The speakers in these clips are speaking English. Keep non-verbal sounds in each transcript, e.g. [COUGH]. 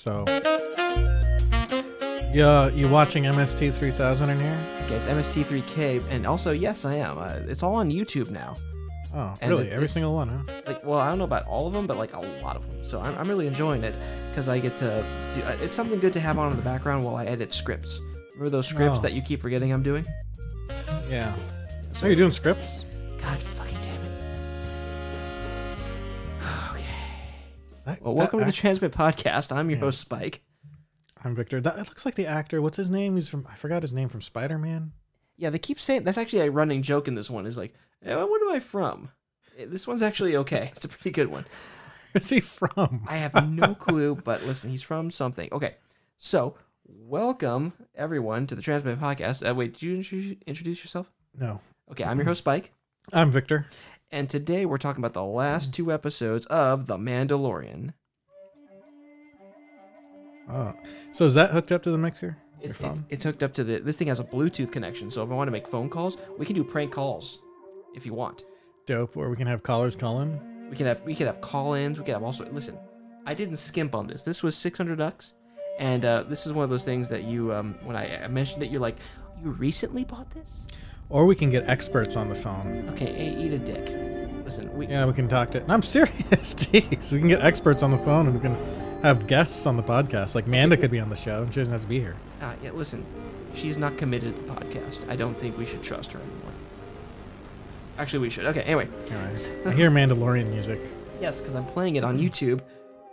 So, yeah, you watching MST 3000 in here? Okay, it's MST3K, and also yes, I am. Uh, it's all on YouTube now. Oh, And really? it- Every single one, huh? Like, well, I don't know about all of them, but like a lot of them. So I'm, I'm really enjoying it because I get to. Do, uh, it's something good to have on in the background while I edit scripts. Remember those scripts Oh. that you keep forgetting I'm doing? Yeah. So you're doing scripts? God Well, that welcome to the Transmit Podcast. I'm your Yeah. host, Spike. I'm Victor. That it looks like the actor. What's his name? He's from. I forgot his name from Spider Man. Yeah, they keep saying that's actually a running joke in this one. Is like, eh, what am I from? Eh, This one's actually okay. It's a pretty good one. [LAUGHS] Where's he from? I have no clue, but listen, he's from something. Okay, so welcome everyone to the Transmit Podcast. Uh, wait, did you introduce yourself? No, Okay, I'm your host Spike, I'm Victor. And today we're talking about the last two episodes of The Mandalorian. Oh, so is that hooked up to the mixer? It, Your it, it's hooked up to the. This thing has a Bluetooth connection, so if I want to make phone calls, we can do prank calls if you want. Dope. Or we can have callers call in. We can have we could have call-ins. We could have also listen. I didn't skimp on this. This was 600 bucks, and uh, this is one of those things that you um, when I, I mentioned it, you're like, you recently bought this? Or we can get experts on the phone. Okay, hey, eat a dick. Listen, we Yeah, we can talk to. I'm serious. [LAUGHS] Jeez, we can get experts on the phone, and we can have guests on the podcast. Like Manda could be on the show, and she doesn't have to be here. uh, yeah. Listen, she's not committed to the podcast. I don't think we should trust her anymore. Actually, we should. Okay. Anyway. [LAUGHS] I hear Mandalorian music. yes, because I'm playing it on YouTube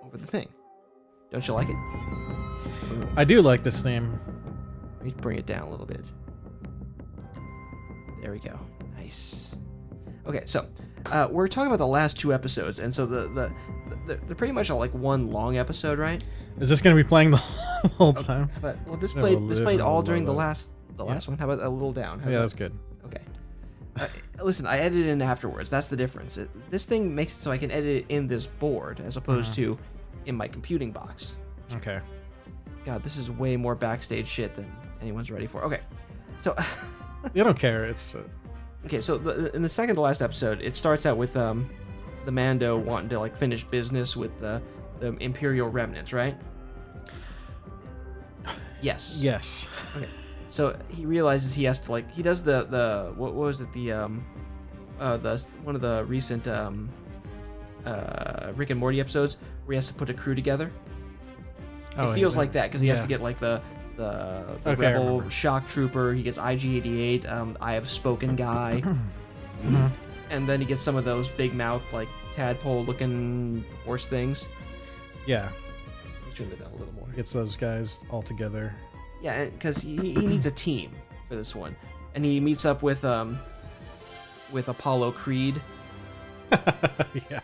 over the thing. Don't you like it? I do like this theme. Let me bring it down a little bit. There we go. Nice. Okay, so uh, we're talking about the last two episodes, and so the the, the they're pretty much all like one long episode, right? Is this going to be playing the [LAUGHS] whole time? But well, this Never played this played all during the last the Yeah. last one. How about a little down? How Yeah, that's good. Okay. Uh, [LAUGHS] listen, I edited in afterwards. That's the difference. It, this thing makes it so I can edit it in this board as opposed Uh-huh. to in my computing box. Okay. God, this is way more backstage shit than anyone's ready for. Okay, so [LAUGHS] You don't care. It's uh, okay, so the, in the second to last episode, it starts out with um the Mando wanting to like finish business with the the Imperial remnants, right? Yes. yes. Okay. So he realizes he has to like he does the the what, what was it the um uh the one of the recent um uh Rick and Morty episodes where he has to put a crew together. Oh, it feels yeah. like that because he has to get like the the, the Okay, rebel shock trooper. He gets IG88. Um, I have spoken guy, [CLEARS THROAT] Mhm. and then he gets some of those big mouth like tadpole looking horse things. Yeah. Turn that down a little more. Gets those guys all together. Yeah, because he, he needs a team for this one, and he meets up with um with Apollo Creed. [LAUGHS] yeah.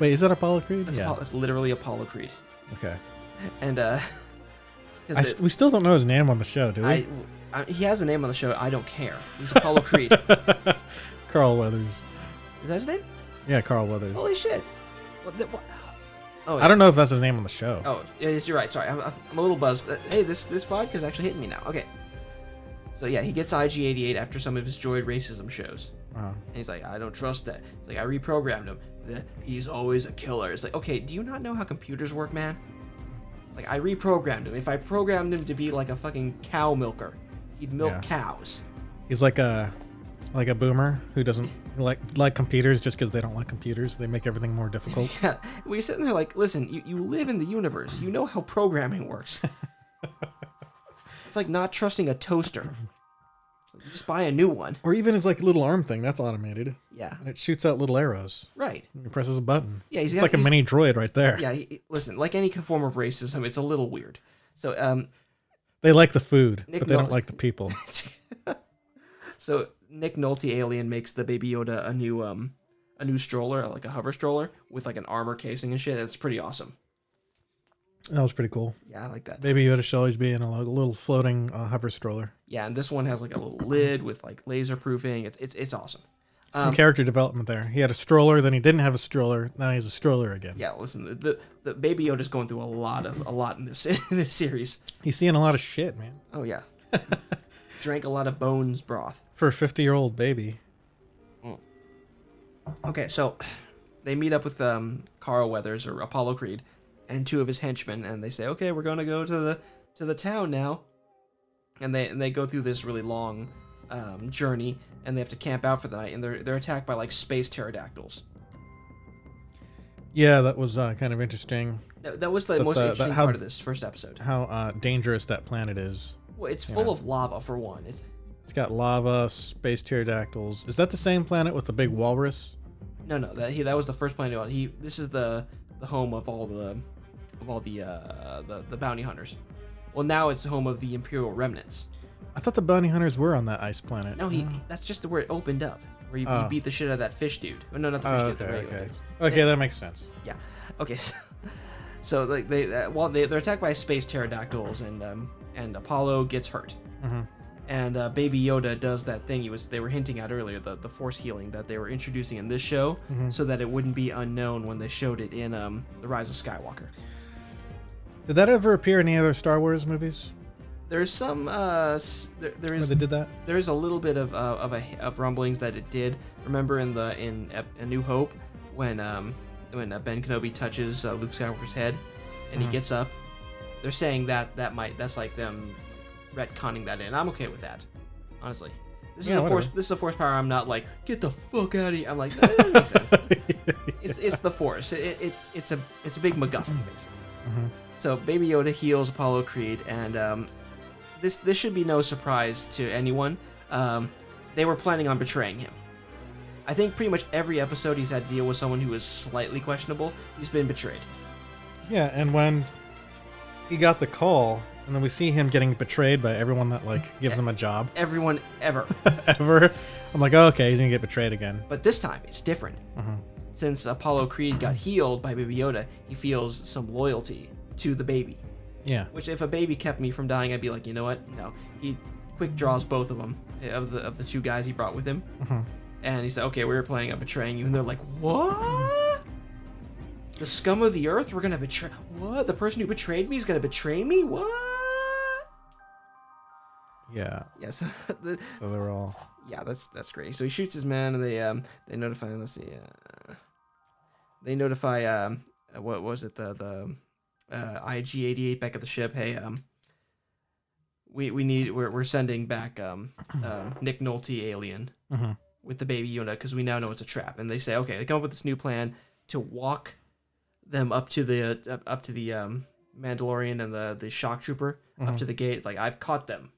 Wait, is that Apollo Creed? That's, yeah. Apollo, it's literally Apollo Creed, Okay. and uh, I we still don't know his name on the show, do we? I, I, he has a name on the show. I don't care. He's Apollo Creed. [LAUGHS] Carl Weathers. Is that his name? Yeah, Carl Weathers. Holy shit! What? The, what? Oh, I don't know if that's his name on the show. Oh, yeah, yes, you're right. Sorry, I'm, I'm a little buzzed. Uh, Hey, this this vodka's actually hitting me now. Okay. So yeah, he gets IG88 after some of his droid racism shows. Uh-huh. And he's like, I don't trust that. It's like I reprogrammed him. He's always a killer. It's like, okay, do you not know how computers work, man? Like I reprogrammed him. If I programmed him to be like a fucking cow milker, he'd milk Yeah. cows. He's like a like a boomer who doesn't like like computers just because they don't like computers. They make everything more difficult. [LAUGHS] Yeah, we're sitting there like, listen, you, you live in the universe. You know how programming works. [LAUGHS] it's like not trusting a toaster. [LAUGHS] You just buy a new one. or even his like little arm thing that's automated Yeah, and it shoots out little arrows. right. He presses a button. Yeah, he's It's got- like a mini droid right there. Yeah, he, listen, like any form of racism, it's a little weird. So, um, They like the food, Nick but they don't like the people. [LAUGHS] so Nick Nolte alien makes the Baby Yoda a new um a new stroller, like a hover stroller with like an armor casing and shit. That's pretty awesome. That was pretty cool. Yeah, I like that. Baby Yoda should always be in a little floating uh, hover stroller. Yeah, and this one has like a little lid with like laser proofing. It's it's it's awesome. Some Um, character development there. He had a stroller, then he didn't have a stroller. Now he has a stroller again. Yeah, listen, the, the the Baby Yoda's going through a lot of a lot in this [LAUGHS] in this series. He's seeing a lot of shit, man. Oh yeah, [LAUGHS] drank a lot of bones broth. For a 50 year old baby. Okay, so they meet up with um Carl Weathers or Apollo Creed, and two of his henchmen, and they say, "Okay, we're gonna go to the to the town now." And they and they go through this really long um, journey, and they have to camp out for the night, and they're they're attacked by like space pterodactyls. Yeah, that was uh, kind of interesting. That, that was the most the- interesting how- part of this first episode. How uh, dangerous that planet is. Well, it's full of lava for one. It's It's got lava, space pterodactyls. Is that the same planet with the big walrus? no, no. That he that was the first planet. He this is the the home of all the of all the uh, the the bounty hunters. Well, now it's home of the Imperial remnants. I thought the bounty hunters were on that ice planet. No, he that's just where it opened up, where you, you Oh. beat the shit out of that fish dude. Oh, no, not the fish Oh, dude. The okay, regular. okay. dude. Okay, that makes sense. Yeah. Okay. [LAUGHS] So, so like they uh, well they they're attacked by space pterodactyls and um and Apollo gets hurt. hmm And uh, Baby Yoda does that thing he was they were hinting at earlier, the, the force healing that they were introducing in this show, Mhm. so that it wouldn't be unknown when they showed it in um, the Rise of Skywalker. Did that ever appear in any other Star Wars movies There's some uh, s- there, there where is they did that? there is a little bit of uh, of a of rumblings that it did. Remember in the in A New Hope when um when uh, Ben Kenobi touches uh, Luke Skywalker's head and Mhm. he gets up, they're saying that that might that's like them retconning that in. I'm okay with that, honestly. This is Yeah, a force. This is a force power. I'm not like get the fuck out of here. I'm like that doesn't make sense. [LAUGHS] It's it's the force. It, it's it's a it's a big MacGuffin basically. Mhm. So Baby Yoda heals Apollo Creed, and um, this this should be no surprise to anyone. Um, they were planning on betraying him. I think pretty much every episode he's had to deal with someone who is slightly questionable. He's been betrayed. Yeah, and when he got the call, and then we see him getting betrayed by everyone that like gives him a job Everyone ever. [LAUGHS] ever, I'm like, oh, okay, he's gonna get betrayed again. but this time it's different. Mhm. Since Apollo Creed got healed by Baby Yoda, he feels some loyalty to the baby. Yeah, Which, if a baby kept me from dying, I'd be like, you know what? No. He quick draws both of them eh, of the of the two guys he brought with him, Mhm. and he said, "Okay, we were planning on betraying you," and they're like, "What? The scum of the earth? We're gonna betray? What? The person who betrayed me is gonna betray me? What?" yeah. Yes. [LAUGHS] the, So they're all. yeah, that's that's great. So he shoots his man, and they um they notify. Let's see. Uh, they notify um uh, what was it the the uh, IG eighty eight back at the ship. Hey um. We, we need we're, we're sending back um, um Nick Nolte alien Mhm. with the baby Yoda because we now know it's a trap. And they say, okay, they come up with this new plan to walk them up to the uh, up to the um, Mandalorian and the the shock trooper up Mhm. to the gate. Like I've caught them,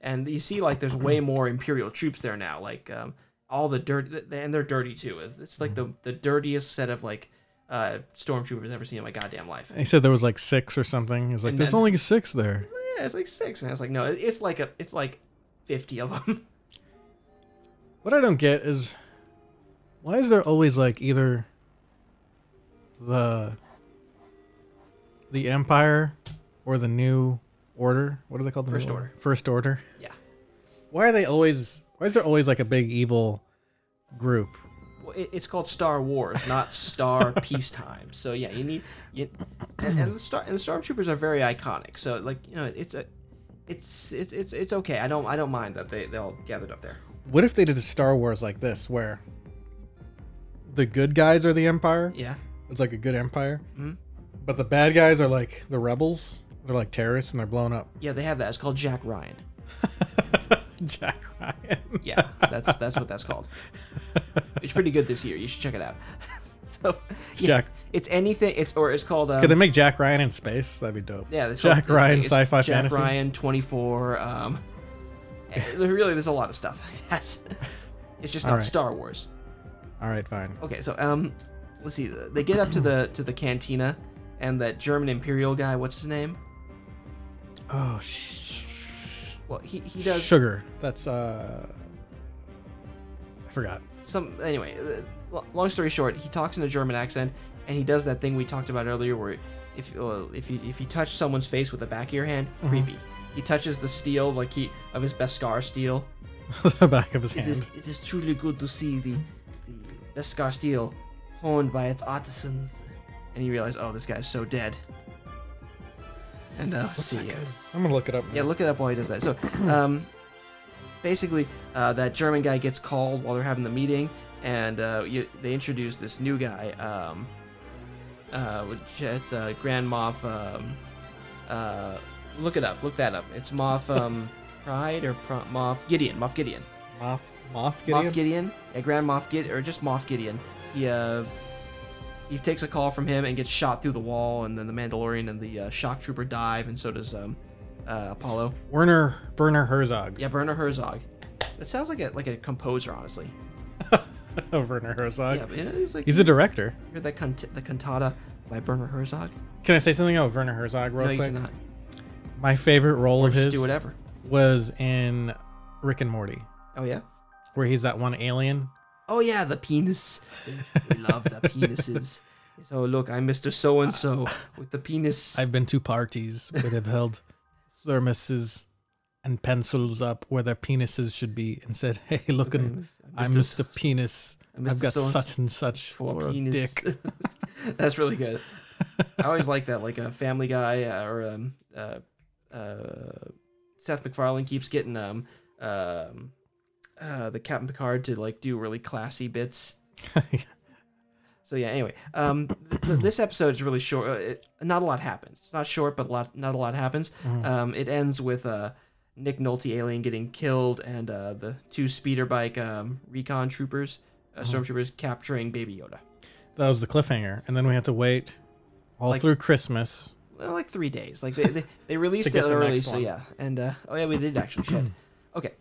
and you see like there's way [CLEARS THROAT] more Imperial troops there now. Like um, all the dirt, and they're dirty too. It's- It's like the the dirtiest set of like uh, stormtroopers I've ever seen in my goddamn life. He said there was like six or something. He was like, And there's then- only six there. Yeah, it's like six man. It's like no, it's like a it's like fifty of them. [LAUGHS] What I don't get is why is there always like either the the Empire or the New Order? What are they called? The New First Order. First Order. Yeah. Why are they always? Why is there always like a big evil group? It's called Star Wars, not Star [LAUGHS] Peacetime. So yeah, you need you, and, and the star and the stormtroopers are very iconic. So like you know, it's a, it's it's it's it's okay. I don't I don't mind that they they all gathered up there. What if they did a Star Wars like this, where the good guys are the Empire? Yeah. It's like a good Empire, Mhm. but the bad guys are like the rebels. They're like terrorists and they're blown up. Yeah, they have that. It's called Jack Ryan. [LAUGHS] [LAUGHS] Jack Ryan. Yeah, that's that's what that's called. It's pretty good this year. You should check it out. [LAUGHS] so yeah, Jack. it's anything. It's or it's called. Um, Could they make Jack Ryan in space? That'd be dope. yeah, it's Jack called- Ryan it's sci-fi Jack fantasy. Ryan twenty four. Um, eh, [LAUGHS] really, there's a lot of stuff like that. It's just not right. Star Wars. All right, fine. Okay, so um, let's see. They get up to the to the cantina, and that German Imperial guy. What's his name? Oh, sh- Well, he he does sugar. That's uh, I forgot. some anyway uh, long story short he talks in a german accent and he does that thing we talked about earlier where if uh, if you if you touch someone's face with the back of your hand Mhm. creepy he touches the steel like he of his beskar steel [LAUGHS] the back of his it is, hand. it is truly good to see the the beskar steel honed by its artisans and you realize oh this guy's so dead and uh What's see I'm gonna look it up. yeah, look it up while he does that. So, [CLEARS THROAT] um, basically, uh, that German guy gets called while they're having the meeting, and uh, you, they introduce this new guy, um, uh, which it's uh, Grand Moff. Um, uh, look it up. Look that up. It's Moff [LAUGHS] um, Pride or Pro- Moff Gideon. Moff Gideon. Moth, Moth Gideon. Moff Gideon. Yeah, Grand Moff Gideon, or just Moff Gideon. He uh, he takes a call from him and gets shot through the wall, and then the Mandalorian and the uh, shock trooper dive, and so does um, uh, Apollo. Werner Werner Herzog. Yeah, Werner Herzog. That sounds like a like a composer, honestly. [LAUGHS] Werner Herzog. Yeah, but it's like He's a director. hear that cant- the cantata by Werner Herzog. Can I say something about Werner Herzog real no, you quick? cannot. My favorite role Or of his do whatever. was in Rick and Morty, Oh yeah. where he's that one alien. Oh yeah, the penis. we love the penises. [LAUGHS] So look, I'm Mr. So and So [LAUGHS] with the penis. I've been to parties where they've held thermoses and pencils up where their penises should be and said, "Hey, look, Okay, I'm Mr. Penis. I'm I've got So-and-so such and such [LAUGHS] for, a dick." That's really good. I always like that, like a Family Guy uh, or um, uh, uh, Seth MacFarlane keeps getting um, um, uh, the Captain Picard to like do really classy bits. [LAUGHS] So yeah. Anyway, um, th- th- this episode is really short. Uh, it, not a lot happens. It's not short, but a lot. Not a lot happens. Mhm. Um, it ends with uh, Nick Nolte alien getting killed and uh, the two speeder bike um, recon troopers, uh, Mhm. stormtroopers capturing Baby Yoda. That was the cliffhanger, and then we had to wait all Like- through Christmas. Like three days. Like they they, they [LAUGHS] released it the early, so yeah. And uh, oh yeah, we did actually shit. [CLEARS THROAT] Okay,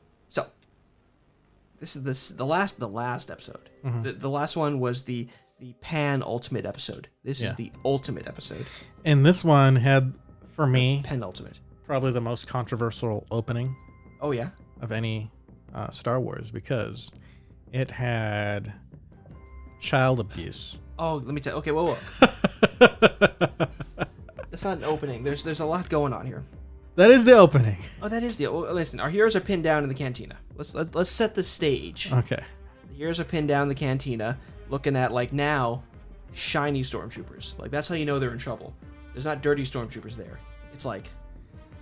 this is this the last the last episode. Mhm. The, the last one was the the pan ultimate episode. This Yeah. is the ultimate episode, And this one had, for me, penultimate. probably the most controversial opening Oh yeah. of any uh, Star Wars because it had child abuse. Oh, let me tell. Okay, whoa, whoa. [LAUGHS] That's not an opening. There's there's a lot going on here. That is the opening. Oh, that is the. Well, listen, our heroes are pinned down in the cantina. Let's let, let's set the stage. Okay. The heroes are pinned down in the cantina, looking at like now, shiny stormtroopers. Like that's how you know they're in trouble. There's not dirty stormtroopers there. It's like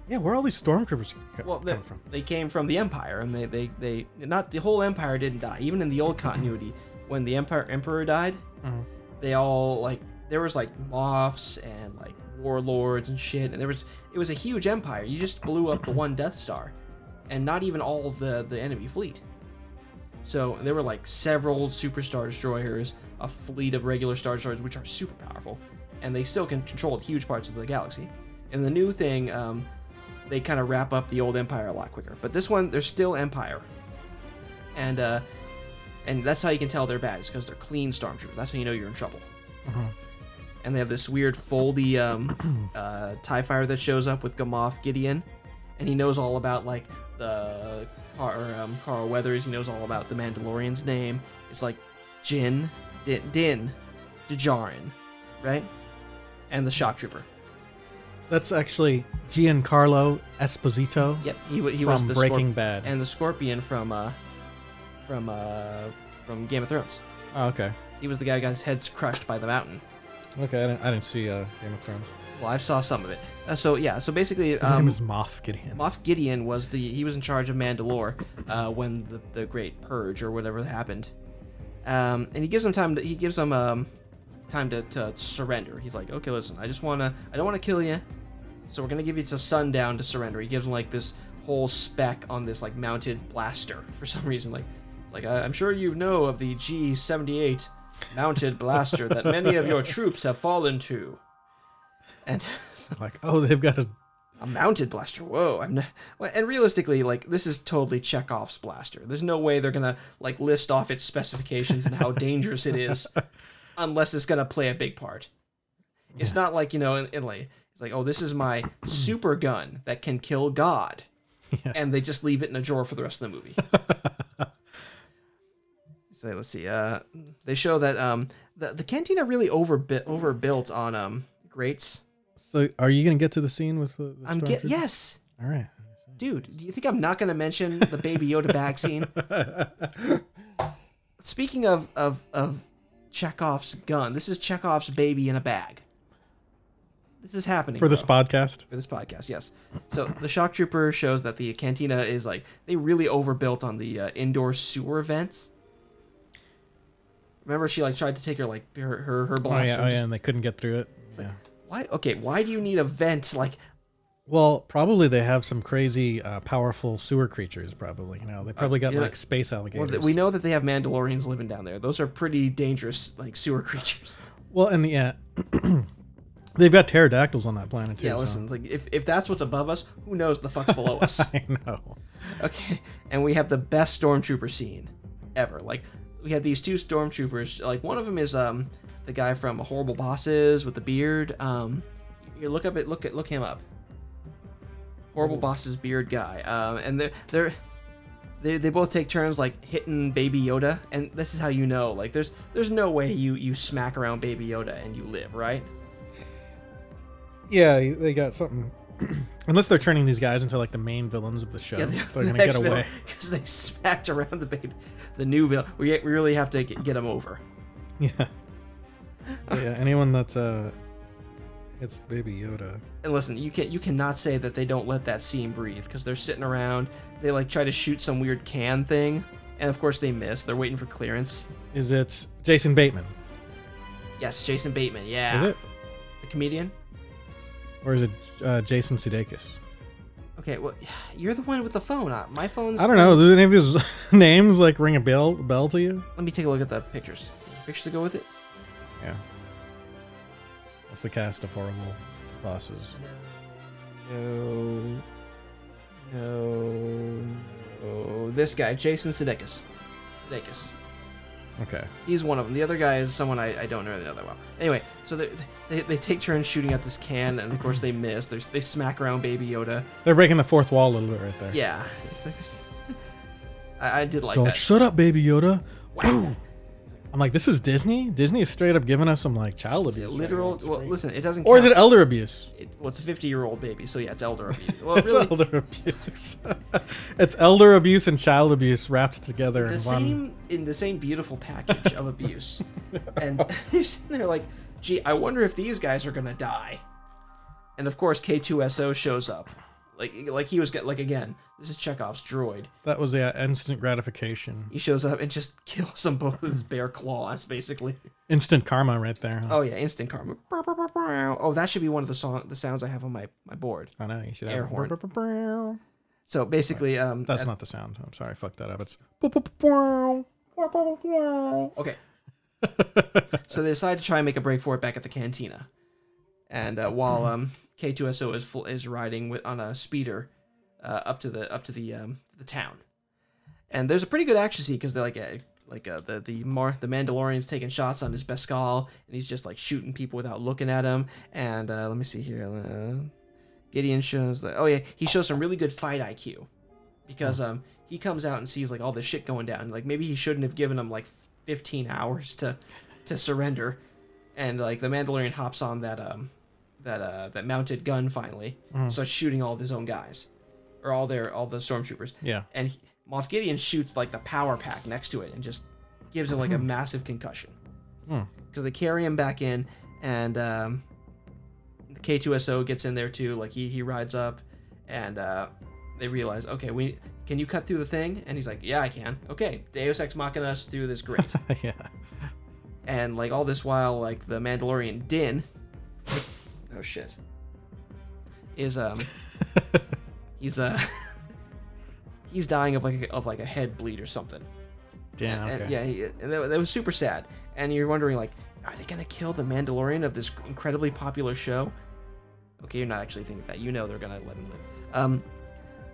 Yeah, where all these stormtroopers co- well, they, come from? they came from the Empire, and they they they not the whole Empire didn't die. Even in the old [LAUGHS] continuity, when the Empire Emperor died, Mhm. they all like there was like moths and like warlords and shit, and there was it was a huge empire. You just blew up the one Death Star, and not even all the the enemy fleet. So there were like several superstar destroyers, a fleet of regular star destroyers, which are super powerful, and they still can control huge parts of the galaxy. And the new thing, um, they kind of wrap up the old empire a lot quicker. But this one, they're still empire, and uh, and that's how you can tell they're bad. Is because they're clean stormtroopers. That's how you know you're in trouble. Mhm. And they have this weird foldy um, [CLEARS THROAT] uh, Tie Fighter that shows up with Gamoth Gideon, and he knows all about like the Car- um, Carl Weathers. He knows all about the Mandalorian's name. It's like Jin, Din, Din Djarin, right? And the Shock Trooper. That's actually Giancarlo Esposito Yep, he, he from was the Breaking Scorp- Bad. and the Scorpion from uh, from uh, from Game of Thrones. oh, okay. He was the guy who got his head crushed by the mountain. Okay, I didn't, I didn't see uh, Game of Thrones. Well, I saw some of it. Uh, so yeah, so basically, His um, name is Moff Gideon. Moff Gideon was the he was in charge of Mandalore uh, when the, the Great Purge or whatever happened, um, and he gives them time to he gives them um, time to, to surrender. He's like, okay, listen, I just wanna I don't want to kill you, so we're gonna give you to sundown to surrender. He gives them like this whole spec on this like mounted blaster for some reason. Like it's like I'm sure you know of the G78 mounted blaster that many of your troops have fallen to, and. [LAUGHS] Like, oh, they've got a. A mounted blaster. Whoa! I'm not, and realistically, like this is totally Chekhov's blaster. There's no way they're gonna like list off its specifications and how [LAUGHS] dangerous it is, unless it's gonna play a big part. It's not like you know, in, in like it's like, oh, this is my super gun that can kill God, [LAUGHS] Yeah. and they just leave it in a drawer for the rest of the movie. So let's see. Uh, they show that um the the cantina really overbuilt overbuilt on um grates. So, are you gonna get to the scene with the? the I'm get yes. All right. Dude, do you think I'm not going to mention the Baby Yoda bag scene? [LAUGHS] Speaking of, of, of Chekhov's gun, this is Chekhov's baby in a bag. This is happening For this bro. podcast. For this podcast, yes. So the shock trooper shows that the cantina is like they really overbuilt on the uh, indoor sewer vents. Remember, she like tried to take her like her her, her Oh blaster. yeah, oh yeah, and they couldn't get through it. Yeah. Why? Okay, why do you need a vent? Like, Well, probably they have some crazy, uh, powerful sewer creatures. Probably, you know, they probably got Uh, yeah. like space well, alligators. th- we know that they have Mandalorians living down there. Those are pretty dangerous, like sewer [LAUGHS] creatures. Well, and the yeah, [CLEARS THROAT] they've got pterodactyls on that planet too. yeah, so- listen, like if if that's what's above us, who knows the fuck below [LAUGHS] us? I know. Okay, and we have the best stormtrooper scene ever. Like we have these two stormtroopers. Like one of them is um the guy from Horrible Bosses with the beard. Um, you look up it. Look at look him up. Horrible Bosses beard guy. Um, and they're they're. They, they both take turns like hitting Baby Yoda, and this is how you know. Like, there's there's no way you you smack around Baby Yoda and you live, right? Yeah, they got something. [CLEARS THROAT] Unless they're turning these guys into like the main villains of the show, they're gonna get away. [LAUGHS] because they smacked around the baby, the new villain. We, we really have to get, get him over. [LAUGHS] Yeah. yeah. Anyone that's uh, it's Baby Yoda. And listen, you can you cannot say that they don't let that scene breathe because they're sitting around. They like try to shoot some weird can thing, and of course they miss. They're waiting for clearance. Is it Jason Bateman? Yes, Jason Bateman. Yeah, Is it, the comedian? Or is it uh, Jason Sudeikis? Okay, well, [SIGHS] you're the one with the phone. Uh, My phone's. I don't know. Do any of these [LAUGHS] names like ring a bell bell to you? Let me take a look at the pictures. Pictures to go with it. Yeah. That's the cast of horrible bosses. No. No. No. This guy, Jason Sudeikis. Sudeikis. Okay. He's one of them. The other guy is someone I, I don't know that well. Anyway, so they, they, they take turns shooting at this can, and of course they miss. There's, they smack around Baby Yoda. They're breaking the fourth wall a little bit right there. Yeah. Like [LAUGHS] I, I did like Don't that. shut up, Baby Yoda. Wow. I'm like, this is Disney. Disney is straight up giving us some like child Is it abuse. literal. right. Well, listen, it doesn't. or is it elder abuse? It, well, it's a 50 year old baby, so yeah, it's elder abuse. [LAUGHS] Well, It's really, elder abuse. [LAUGHS] it's elder abuse and child abuse wrapped together the in one. same in the same beautiful package of abuse. [LAUGHS] and you're sitting there like, gee, I wonder if these guys are gonna die. And of course, K2SO shows up, like like he was like again. This is Chekhov's droid. That was yeah, instant gratification, He shows up and just [LAUGHS] kills them both with his bare claws, basically. instant karma right there. huh? Oh yeah, instant karma. Oh, that should be one of the song the sounds I have on my my board. I know you should Air have. horn. So basically, um, That's at- not the sound. I'm sorry, I fucked that up. It's Okay. [LAUGHS] so they decide to try and make a break for it back at the cantina, and uh, while um, K2SO is fl- is riding with, on a speeder uh, up to the up to the um, the town, and there's a pretty good action scene because they're like uh, like uh, the the Mar- the Mandalorian's taking shots on his Beskar, and he's just like shooting people without looking at him. And uh, let me see here, uh, Gideon shows like oh yeah, he shows some really good fight IQ because um he comes out and sees like all this shit going down. Like maybe he shouldn't have given him like 15 hours to to surrender, and like the Mandalorian hops on that um that uh that mounted gun finally, starts shooting all of his own guys, or all their all the stormtroopers, yeah. and he, Moff Gideon shoots like the power pack next to it and just gives him like a massive concussion Hmm. because they carry him back in and um, the K2SO gets in there too. Like he he rides up and uh, they realize okay we can you cut through the thing and he's like yeah I can okay Deus Ex Machina us through this grate. [LAUGHS] yeah. and like all this while like the Mandalorian Din oh shit is um [LAUGHS] he's uh [LAUGHS] he's dying of like a, of like a head bleed or something Damn. and, Okay. yeah, he, and that, that was super sad. And you're wondering, like, are they gonna kill the Mandalorian of this incredibly popular show? Okay, you're not actually thinking that. You know they're gonna let him live. Um,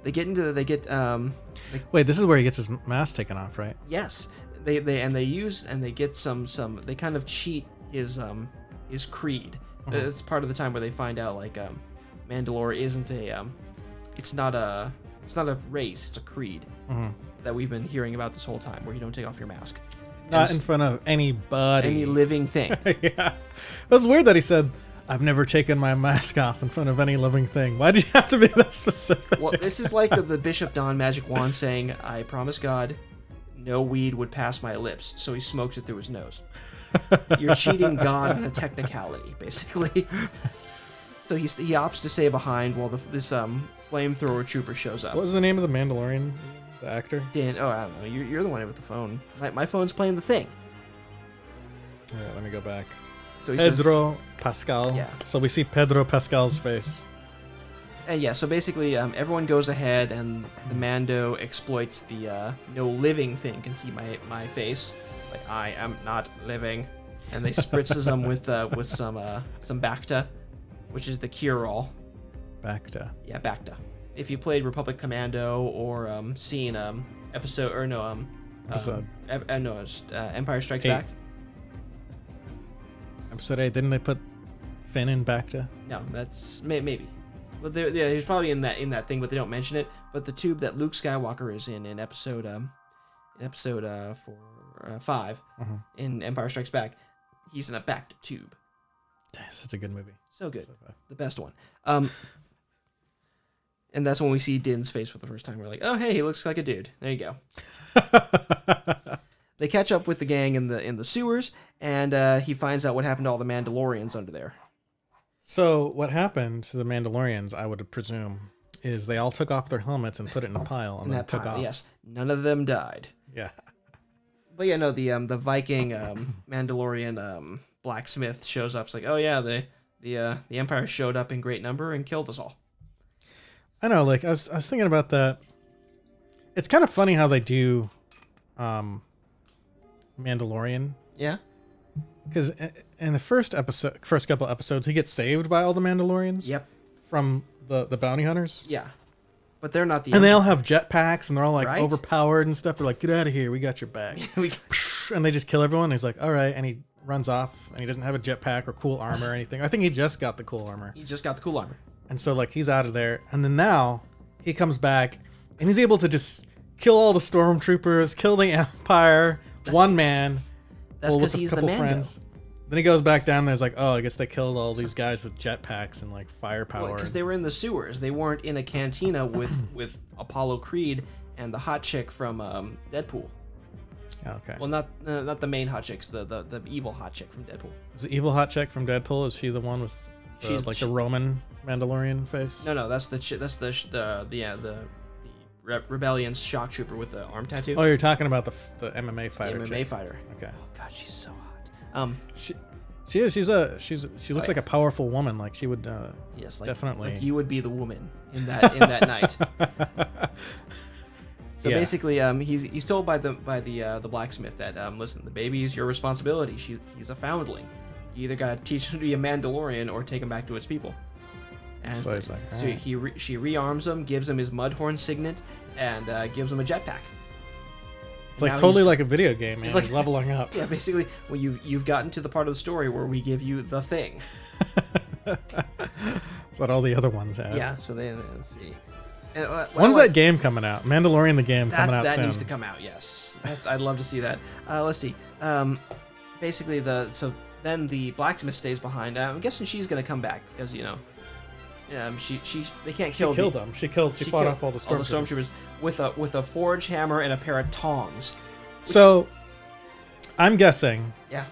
they get into the, they get um, they, Wait, this is where he gets his mask taken off, right? yes, they they and they use and they get some some they kind of cheat his um his creed. It's part of the time where they find out like um, Mandalore isn't a um, it's not a it's not a race, it's a creed Mhm. that we've been hearing about this whole time, where you don't take off your mask. Not in front of anybody. any living thing. [LAUGHS] yeah. Was weird that he said, I've never taken my mask off in front of any living thing. Why do you have to be that specific? well, this is like the, the Bishop Don Magic Juan saying, I promise God, no weed would pass my lips, so he smokes it through his nose. [LAUGHS] You're cheating God on a technicality, basically. So he, he opts to stay behind while the, this um flamethrower trooper shows up. What was the name of the Mandalorian, the actor? Dan, oh, I don't know. You're, you're the one with the phone. My, my phone's playing the thing. Yeah, let me go back. So he says, Pedro Pascal. Yeah. So we see Pedro Pascal's face. and yeah, so basically, um, everyone goes ahead, and the Mando exploits the uh, no living thing can see my my face. Like I am not living, and they spritzes them with uh, with some uh, some Bacta, which is the cure all. Back to. Yeah, Bacta. If you played Republic Commando or um, seen um, episode or no um, Episode. um uh, no uh, Empire Strikes Eight. Back. Episode 8, didn't they put Finn in Bacta? No, that's may- maybe. But yeah, he's probably in that in that thing, but they don't mention it. But the tube that Luke Skywalker is in in episode um, in episode uh four uh, five Uh-huh. in Empire Strikes Back, he's in a Bacta tube. Such a good movie. So good, So the best one. Um, [LAUGHS] and that's when we see Din's face for the first time. We're like, oh hey, he looks like a dude. There you go. [LAUGHS] They catch up with the gang in the in the sewers, and uh, he finds out what happened to all the Mandalorians under there. so what happened to the Mandalorians, I would presume, is they all took off their helmets and put it in a pile and In then took pile, off. yes, none of them died. Yeah. But yeah, no, the um the Viking um Mandalorian um blacksmith shows up. It's like, oh yeah, the the uh the Empire showed up in great number and killed us all. I know, like I was, I was thinking about that. It's kind of funny how they do, um, Mandalorian Yeah, because in the first episode, first couple episodes, he gets saved by all the Mandalorians. Yep. From the the bounty hunters, yeah, but they're not the. and they all have jetpacks, and they're all like Right? overpowered and stuff. They're like, "Get out of here, we got your back." [LAUGHS] we, [LAUGHS] and they just kill everyone. He's like, "All right," and he runs off, and he doesn't have a jetpack or cool armor or anything. I think he just got the cool armor. he just got the cool armor. And so like he's out of there. And then now he comes back and he's able to just kill all the stormtroopers, kill the [LAUGHS] Empire, one man. That's well, because a he's the Mando. friends. Then he goes back down there. there's like, oh, I guess they killed all these guys with jetpacks and like firepower. Because they were in the sewers. They weren't in a cantina with [LAUGHS] with Apollo Creed and the hot chick from um, Deadpool. Okay. Well, not uh, not the main hot chicks, the, the the evil hot chick from Deadpool. Is the evil hot chick from Deadpool? Is she the one with the, She's- like she- the Roman Mandalorian face? No, no, that's the chi- that's the sh- the the yeah, the the Re- rebellion's shock trooper with the arm tattoo. Oh, you're talking about the f- the MMA the fighter. MMA chick. fighter. Okay. Oh god, she's so. Um, She, she is. She's a. She's. She looks like a powerful woman. Like she would. Uh, yes, like, Definitely. Like you would be the woman in that in that night. [LAUGHS] So Yeah. basically, um, he's he's told by the by the uh, the blacksmith that um, listen, the baby is your responsibility. She he's a foundling. You either gotta teach him to be a Mandalorian or take him back to its people. And So he's like, so he re- she rearms him, gives him his mudhorn signet, and uh, gives him a jetpack. It's like totally like a video game, man. It's He's, like- leveling up. [LAUGHS] Yeah, basically, well, you've you've gotten to the part of the story where we give you the thing. [LAUGHS] [LAUGHS] That's what all the other ones have. Yeah. So then let's see. And, uh, When's that game coming out? Mandalorian the game coming out that soon. needs to come out. Yes, That's, I'd love to see that. Uh, let's see. Um, basically, the so then the blacksmith stays behind. I'm guessing she's gonna come back because you know, um, she she they can't she kill killed the, them. She killed. She, she fought killed off all the all the stormtroopers. stormtroopers with a with a forge hammer and a pair of tongs. So, I'm guessing Yeah.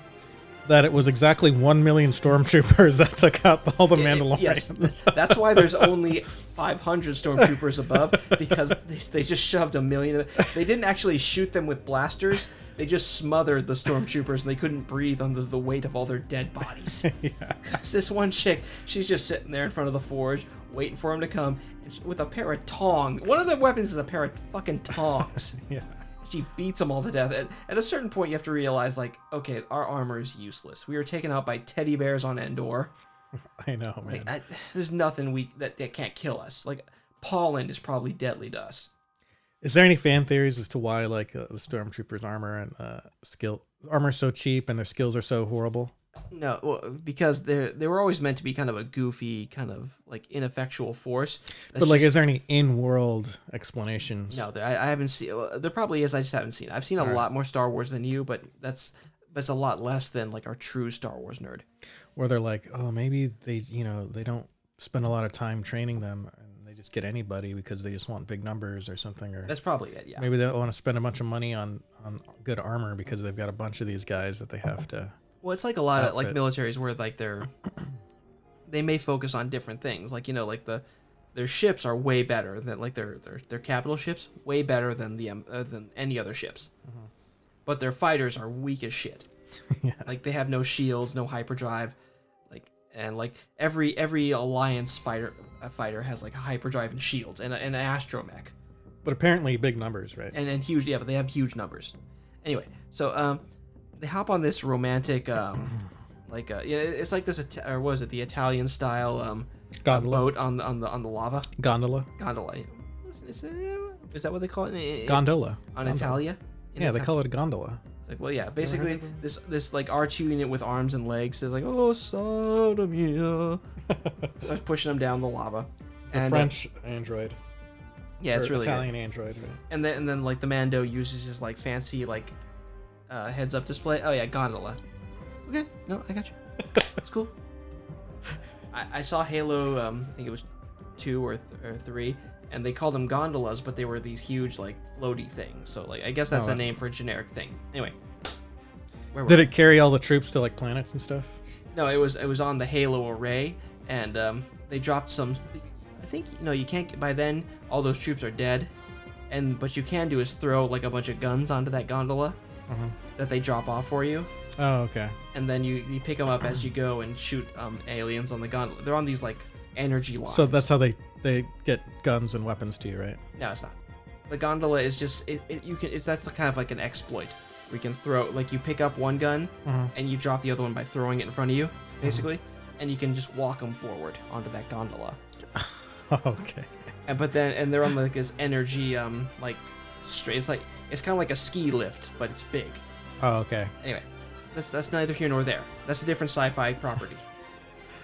that it was exactly one million stormtroopers [LAUGHS] that took out all the Mandalorians. Yes, that's why there's only 500 stormtroopers above because they, they just shoved a million. Of, they didn't actually shoot them with blasters. They just smothered the stormtroopers and they couldn't breathe under the weight of all their dead bodies. [LAUGHS] yeah. [LAUGHS] this one chick, she's just sitting there in front of the forge, waiting for him to come, and she- with a pair of tongs. One of the weapons is a pair of fucking tongs. [LAUGHS] Yeah. she beats them all to death. And at a certain point, you have to realize, like, okay, our armor is useless. We were taken out by teddy bears on Endor. I know, man. Like, I, there's nothing we that, that can't kill us. Like, pollen is probably deadly to us. Is there any fan theories as to why like uh, the stormtroopers' armor and uh, skill armor is so cheap and their skills are so horrible? No, well, because they they were always meant to be kind of a goofy, kind of like ineffectual force. That's but like, just- is there any in-world explanations? No, I, I haven't seen. There probably is. I just haven't seen. it. I've seen a Alright. lot more Star Wars than you, but that's it's a lot less than like our true Star Wars nerd. where they're like, oh, maybe they, you know, they don't spend a lot of time training them, just get anybody because they just want big numbers or something, or That's probably it. Yeah. maybe they don't want to spend a bunch of money on on good armor because they've got a bunch of these guys that they have to. Well, it's like a lot of like militaries where like they're [CLEARS THROAT] they may focus on different things. Like you know, like the their ships are way better than like their their their capital ships way better than the um, uh, than any other ships. Mm-hmm. But their fighters are weak as shit. [LAUGHS] Yeah. Like they have no shields, no hyperdrive, like and like every every alliance fighter fighter has like a hyperdrive and shields and, a, and an astromech But apparently big numbers, right? and and huge yeah, but they have huge numbers. Anyway, so um, they hop on this romantic um, [CLEARS THROAT] like uh, yeah, it's like this Ita- or was it the Italian style um Gondola. boat on the on the on the lava Gondola. gondola. Is, is, is that what they call it in, in- Gondola. on Gondola. Italia? In Yeah, they call it a gondola. It's like, well, yeah, basically heard of it? this this like R2 unit with arms and legs is like, oh, sodomia. [LAUGHS] Starts pushing them down the lava. The And, uh, French android. yeah, it's really good. Italian android. Right? And then and then like the Mando uses his like fancy like uh, heads up display. Oh yeah, gondola. Okay, no, I got you. [LAUGHS] It's cool. I, I saw Halo. Um, I think it was two or, th- or three, and they called them gondolas, but they were these huge like floaty things. So like I guess that's Oh. a name for a generic thing. Anyway, where Did it carry all the troops to like planets and stuff? No, it was it was on the Halo array, and um, they dropped some. I think you know you can't. By then, all those troops are dead, and what you can do is throw like a bunch of guns onto that gondola Uh-huh. that they drop off for you, Oh, okay. and then you you pick them up as you go and shoot um, aliens on the gondola. They're on these like energy lines. So that's how they they get guns and weapons to you, right? no, it's not. The gondola is just it, it, you can. It's that's kind of like an exploit. We can throw like you pick up one gun Uh-huh. and you drop the other one by throwing it in front of you, basically, and you can just walk them forward onto that gondola. [LAUGHS] okay. And but then and they're on like this energy um like straight. It's like it's kind of like a ski lift, but it's big. Oh, okay. Anyway, that's that's neither here nor there. That's a different sci-fi property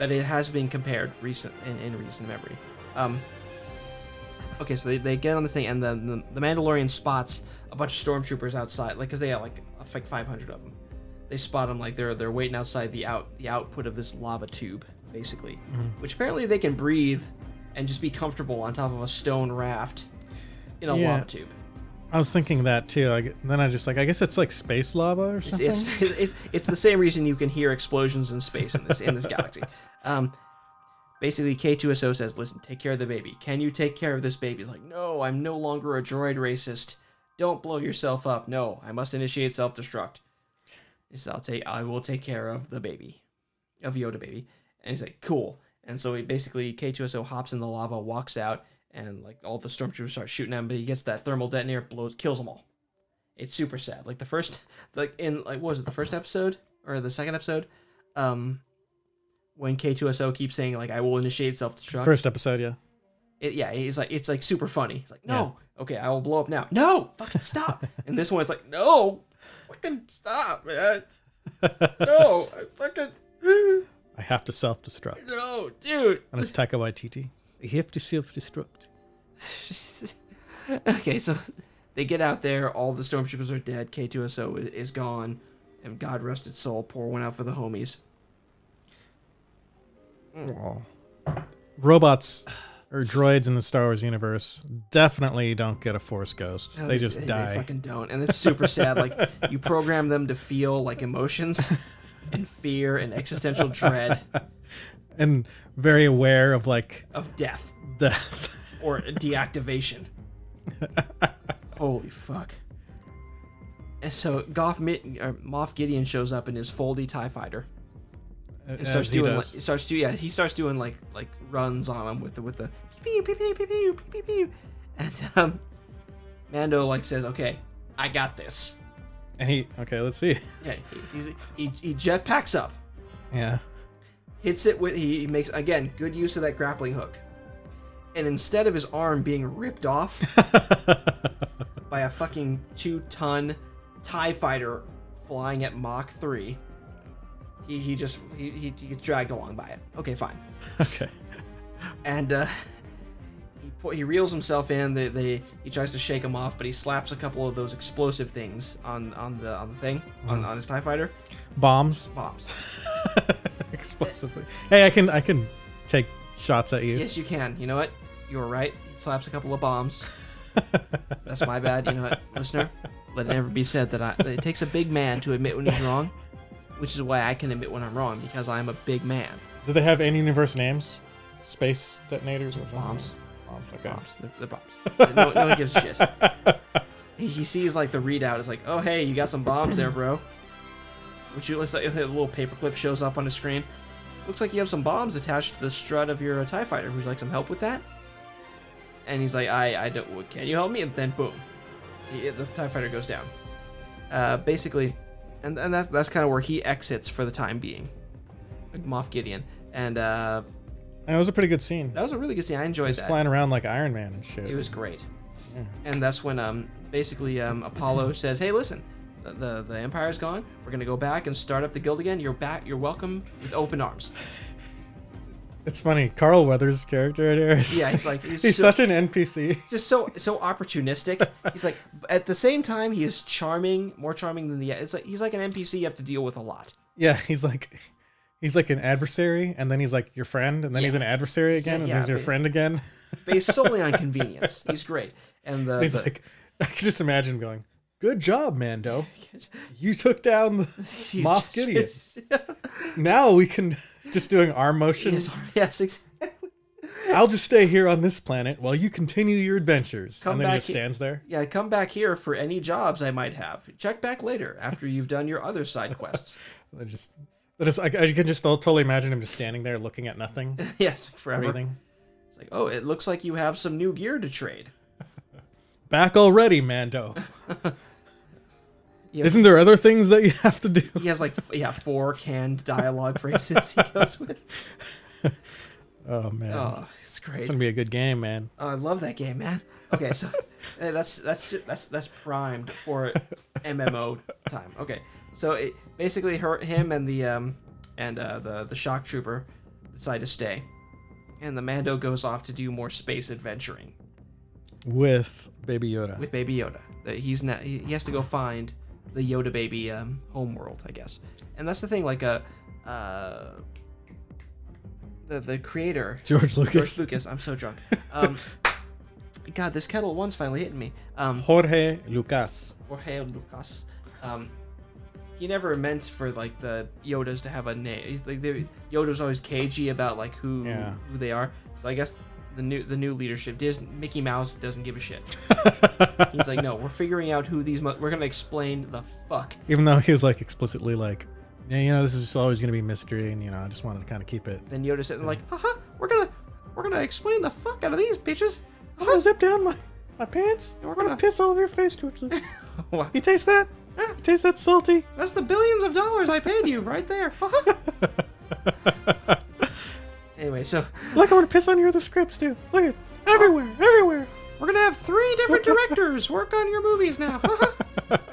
that it has been compared recent in, in recent memory. Um. Okay, so they, they get on this thing, and then the, the Mandalorian spots a bunch of stormtroopers outside, like, cause they have like like 500 of them. They spot them like they're they're waiting outside the out the output of this lava tube, basically, which apparently they can breathe and just be comfortable on top of a stone raft in a Yeah. lava tube. I was thinking that too. Like then I just like I guess it's like space lava or It's, something. it's, [LAUGHS] it's, it's the same reason you can hear explosions in space in this in this galaxy. [LAUGHS] Um, basically, K2SO says, "Listen, take care of the baby. Can you take care of this baby?" He's like, "No, I'm no longer a droid racist. Don't blow yourself up. No, I must initiate self-destruct." He says, "I'll take. I will take care of the baby, of Yoda baby." And he's like, "Cool." And so he basically K2SO hops in the lava, walks out, and like all the stormtroopers start shooting at him, but he gets that thermal detonator, blows, kills them all. It's super sad. Like the first, [LAUGHS] like in like what was it the first episode or the second episode? Um, when K2SO keeps saying like I will initiate self destruct. First episode, yeah. It, yeah, he's like it's like super funny. He's like, no, okay, I will blow up now. No, fucking stop. [LAUGHS] and this one, it's like, no, fucking stop, man. [LAUGHS] No, I fucking I have to self-destruct, no, dude. and it's Taika Waititi. I have to self-destruct. [LAUGHS] okay, so they get out there. All the stormtroopers are dead. K2SO is, gone, and God rest its soul. Pour one out for the homies. Well, robots or droids in the Star Wars universe definitely don't get a Force ghost. No, they just They die. They fucking don't, and it's super sad. Like you program them to feel like emotions, [LAUGHS] and fear, and existential dread and very aware of like of death, death [LAUGHS] or deactivation. [LAUGHS] Holy fuck! And so Goff uh, Moff Gideon shows up in his foldy Tie Fighter. And starts doing like, starts to yeah he starts doing like like runs on him with the with the pew pew pew pew pew pew pew, and [LAUGHS] um, Mando like says okay I got this. And he okay let's see. Yeah, he, he he jetpacks up. Yeah hits it with he, makes again good use of that grappling hook. And instead of his arm being ripped off [LAUGHS] by a fucking two ton Tie fighter flying at Mach three he he just he, he, he gets dragged along by it. Okay fine. [LAUGHS] Okay. and uh, [LAUGHS] he he reels himself in. They, they he tries to shake him off, but he slaps a couple of those explosive things on on the on the thing on, mm-hmm. on his Tie Fighter Bombs. bombs. [LAUGHS] Explosively. Hey, I can I can take shots at you. yes, you can. You know what? You were right. He slaps a couple of bombs. [LAUGHS] That's my bad. You know what, listener? Let it never be said that I. That it takes a big man to admit when he's wrong, which is why I can admit when I'm wrong because I'm a big man. Do they have any universe names? Space detonators or something? Bombs. Bombs. Okay. Bombs. They're, they're bombs. [LAUGHS] no, no one gives a shit. He, sees like the readout. It's like, oh hey, you got some bombs there, bro. which you looks like a little paperclip shows up on the screen. Looks like you have some bombs attached to the strut of your uh, Tie Fighter. Would you like some help with that? And he's like, I, I don't. Can you help me? And then boom, he- the Tie Fighter goes down. Uh, basically, and and that's that's kind of where he exits for the time being, like Moff Gideon. And uh, And it was a pretty good scene. that was a really good scene. I enjoyed He's that. flying around like Iron Man and shit. It was great. Yeah. And that's when um basically um Apollo [LAUGHS] says, "Hey, listen, the, the the Empire's gone. We're gonna go back and start up the guild again. You're back. You're welcome with open arms." [LAUGHS] It's funny. Carl Weathers' character right here is Yeah, he's like he's, [LAUGHS] he's so- such an NPC. just so so opportunistic. He's like at the same time he is charming, more charming than the. It's like he's like an NPC you have to deal with a lot. Yeah, he's like he's like an adversary, and then he's like your friend, and then he's an adversary again, and yeah, he's your friend again. [LAUGHS] based solely on convenience. He's great. And the, he's the- like, [LAUGHS] I can just imagine going, "Good job, Mando. [LAUGHS] You took down the Moff Gideon. Now we can just doing arm motions. yes, yes, exactly. I'll just stay here on this planet while you continue your adventures." Come and then he just stands there. Yeah, come back here for any jobs I might have. Check back later after you've done your other side quests. Just, I just, I, I can just totally imagine him just standing there looking at nothing, [LAUGHS] yes, forever. breathing. It's like, oh, it looks like you have some new gear to trade. [LAUGHS] Back already, Mando. Yeah. [LAUGHS] Isn't there other things that you have to do? He has like, yeah, four canned dialogue phrases he goes with. Oh man, Oh, it's great. it's gonna be a good game, man. Oh, I love that game, man. Okay, so that's that's that's that's primed for MMO time. Okay, so it, basically, her, him, and the um and uh, the the shock trooper decide to stay, and the Mando goes off to do more space adventuring With Baby Yoda. with Baby Yoda. That he's not he he has to go find the Yoda baby um homeworld, I guess. And that's the thing, like a uh, uh the the creator George Lucas. George Lucas. I'm so drunk. [LAUGHS] Um, God, this Ketel One's finally hitting me. Um, Jorge Lucas. Jorge Lucas. Um, he never meant for like the Yodas to have a name. He's like they, Yoda's always cagey about like who Yeah. who they are. So I guess the new the new leadership, Disney, Mickey Mouse doesn't give a shit. [LAUGHS] He's like, no, we're figuring out who these. Mo- we're gonna explain the fuck. Even though he was like explicitly like, yeah, you know, this is always gonna be mystery, and you know, I just wanted to kind of keep it. Then Yoda said, like, haha, we're gonna we're gonna explain the fuck out of these bitches. I'm gonna zip down my my pants. We're gonna gonna- piss all over your face, George [LAUGHS] you taste that? Taste that salty? That's the billions of dollars I paid you right there. [LAUGHS] anyway, so Look, I want to piss on your other scripts too. Look at everywhere, everywhere. we're gonna have three different directors work on your movies now.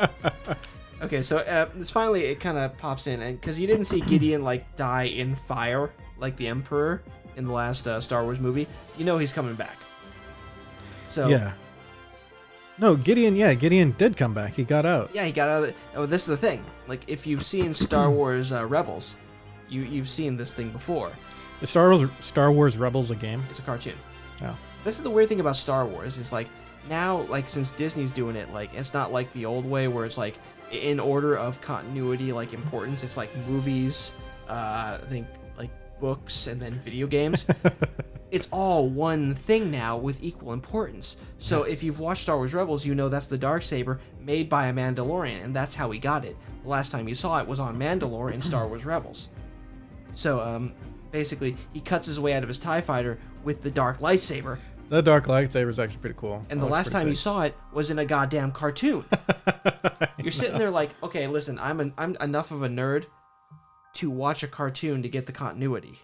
[LAUGHS] okay, so uh, this finally it kind of pops in, and because you didn't see Gideon like die in fire like the Emperor in the last uh, Star Wars movie, you know he's coming back. So Yeah. No, Gideon. Yeah, Gideon did come back. He got out. yeah, he got out of the. Oh, this is the thing. Like, if you've seen Star [CLEARS THROAT] Wars uh, Rebels, you you've seen this thing before. Is Star Wars Star Wars Rebels a game? It's a cartoon. Oh. This is the weird thing about Star Wars is like now, like since Disney's doing it, like it's not like the old way where it's like in order of continuity, like importance. It's like movies, uh, I think like books, and then video games. [LAUGHS] it's all one thing now with equal importance. So if you've watched Star Wars Rebels, you know that's the dark saber made by a Mandalorian, and that's how he got it. The last time you saw it was on Mandalore in Star Wars Rebels. So um, basically, he cuts his way out of his Tie Fighter with the dark lightsaber, That dark lightsaber is actually pretty cool. and That the last time you saw it was in a goddamn cartoon. [LAUGHS] You're sitting there like, okay, listen, I'm an, I'm enough of a nerd to watch a cartoon to get the continuity.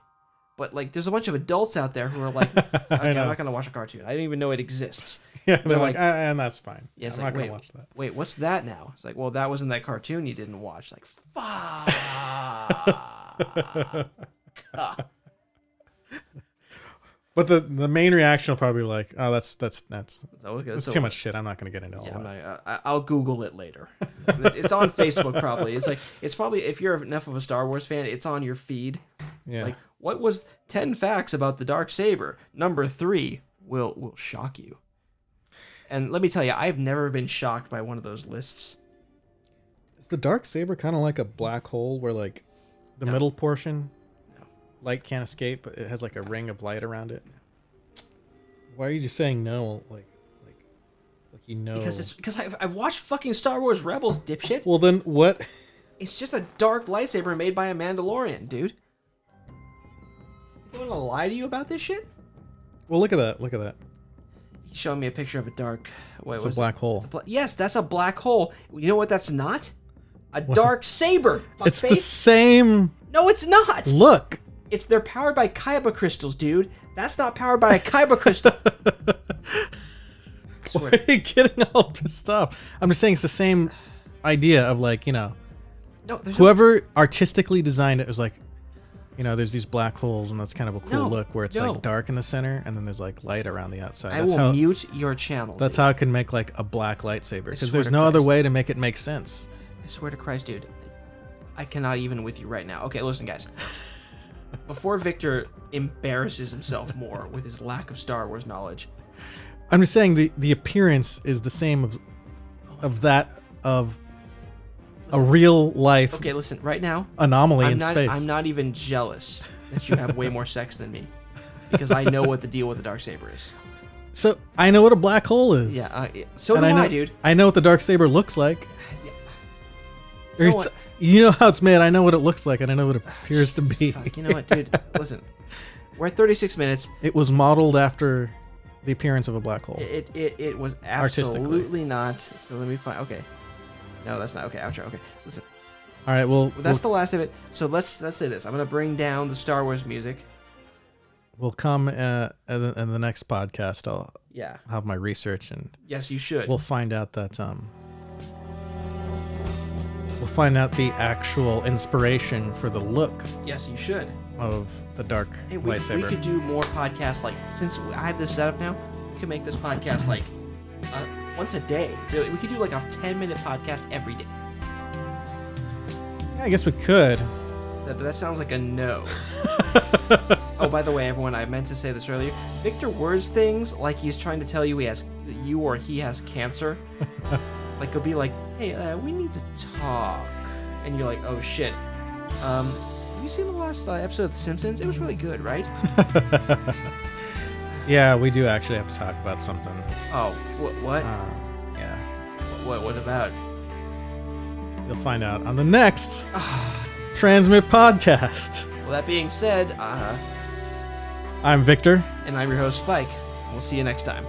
But like, there's a bunch of adults out there who are like, [LAUGHS] okay, I'm not gonna watch a cartoon. I didn't even know it exists. [LAUGHS] yeah, they're they're like, like- "Ah, and that's fine. Yeah, it's I'm like, not gonna watch that. wait, what's that now? It's like, well, that was in that cartoon you didn't watch. Like, [LAUGHS] fuck. But the the main reaction will probably be like, oh, that's that's that's okay, that's so- too much shit. I'm not gonna get into all Yeah, I'm that. not, I- I'll Google it later. it's on Facebook probably. It's like it's probably if you're enough of a Star Wars fan, it's on your feed. Yeah, Like, what was ten facts about the dark saber? Number three will will shock you. And let me tell you, I've never been shocked by one of those lists. is the dark saber kind of like a black hole where like the No. middle portion, No. light can't escape, but it has like a ring of light around it. Why are you just saying no? Like, like, like you know? Because it's because I've, I've watched fucking Star Wars Rebels, dipshit. well, then what? It's just a dark lightsaber made by a Mandalorian, dude. Want to lie to you about this shit? Well, look at that. Look at that. He's showing me a picture of a dark. Wait, It's a black hole. A bla- yes, that's a black hole. You know what? That's not a dark saber. It's the same No, it's not. look. It's they're powered by Kyber crystals, dude. That's not powered by a Kyber crystal. [LAUGHS] Why are you getting all pissed off? I'm just saying it's the same idea of like, you know, No, there's no, whoever artistically designed it was like, you know, there's these black holes and that's kind of a cool No, look where it's no. like dark in the center and then there's like light around the outside. I that's will how mute your channel. that's dude. how it can make like a black lightsaber because swear there's to no other Christ. way to make it make sense. I swear to Christ, dude. I cannot even with you right now. Okay, listen, guys. [LAUGHS] Before Victor embarrasses himself more with his lack of Star Wars knowledge, I'm just saying the the appearance is the same of oh of that of a real life okay, listen. Right now, anomaly I'm in not. space. I'm not even jealous that you have way more sex than me, because I know what the deal with the dark saber is. So I know what a black hole is. Yeah. Uh, yeah. so do I know, dude. I know what the dark saber looks like. Yeah. Or know it's- what? you know how it's made. I know what it looks like, and I know what it [SIGHS] appears to be. Fuck, you know what, dude? [LAUGHS] listen, we're at 36 minutes. It was modeled after the appearance of a black hole. It it, it was Artistically. absolutely not. So let me find. Okay. No, that's not okay. Outro. Okay. Listen. All right, well, that's we'll, the last of it. So let's let's say this. I'm gonna bring down the Star Wars music. we'll come uh, in, the, in the next podcast. I'll Yeah. have my research, and Yes, you should. we'll find out that um, we'll find out the actual inspiration for the look yes, you should. of the dark Hey, we, we could do more podcasts. Like since I have this setup now, we could make this podcast like uh, once a day. Really, we could do like a 10 minute podcast every day. Yeah, I guess we could. That, that sounds like a no. [LAUGHS] oh, by the way, everyone, I meant to say this earlier. Victor words things like he's trying to tell you he has you or he has cancer. [LAUGHS] like he'll be like, "Hey, uh, we need to talk," and you're like, "Oh shit." Um, have you seen the last uh, episode of The Simpsons? It was really good, right? [LAUGHS] Yeah, we do actually have to talk about something. Oh, what? What? Uh, yeah, What? What about? you'll find out on the next [SIGHS] Transmit podcast. Well, that being said, uh, I'm Victor. and I'm your host Spike. We'll see you next time.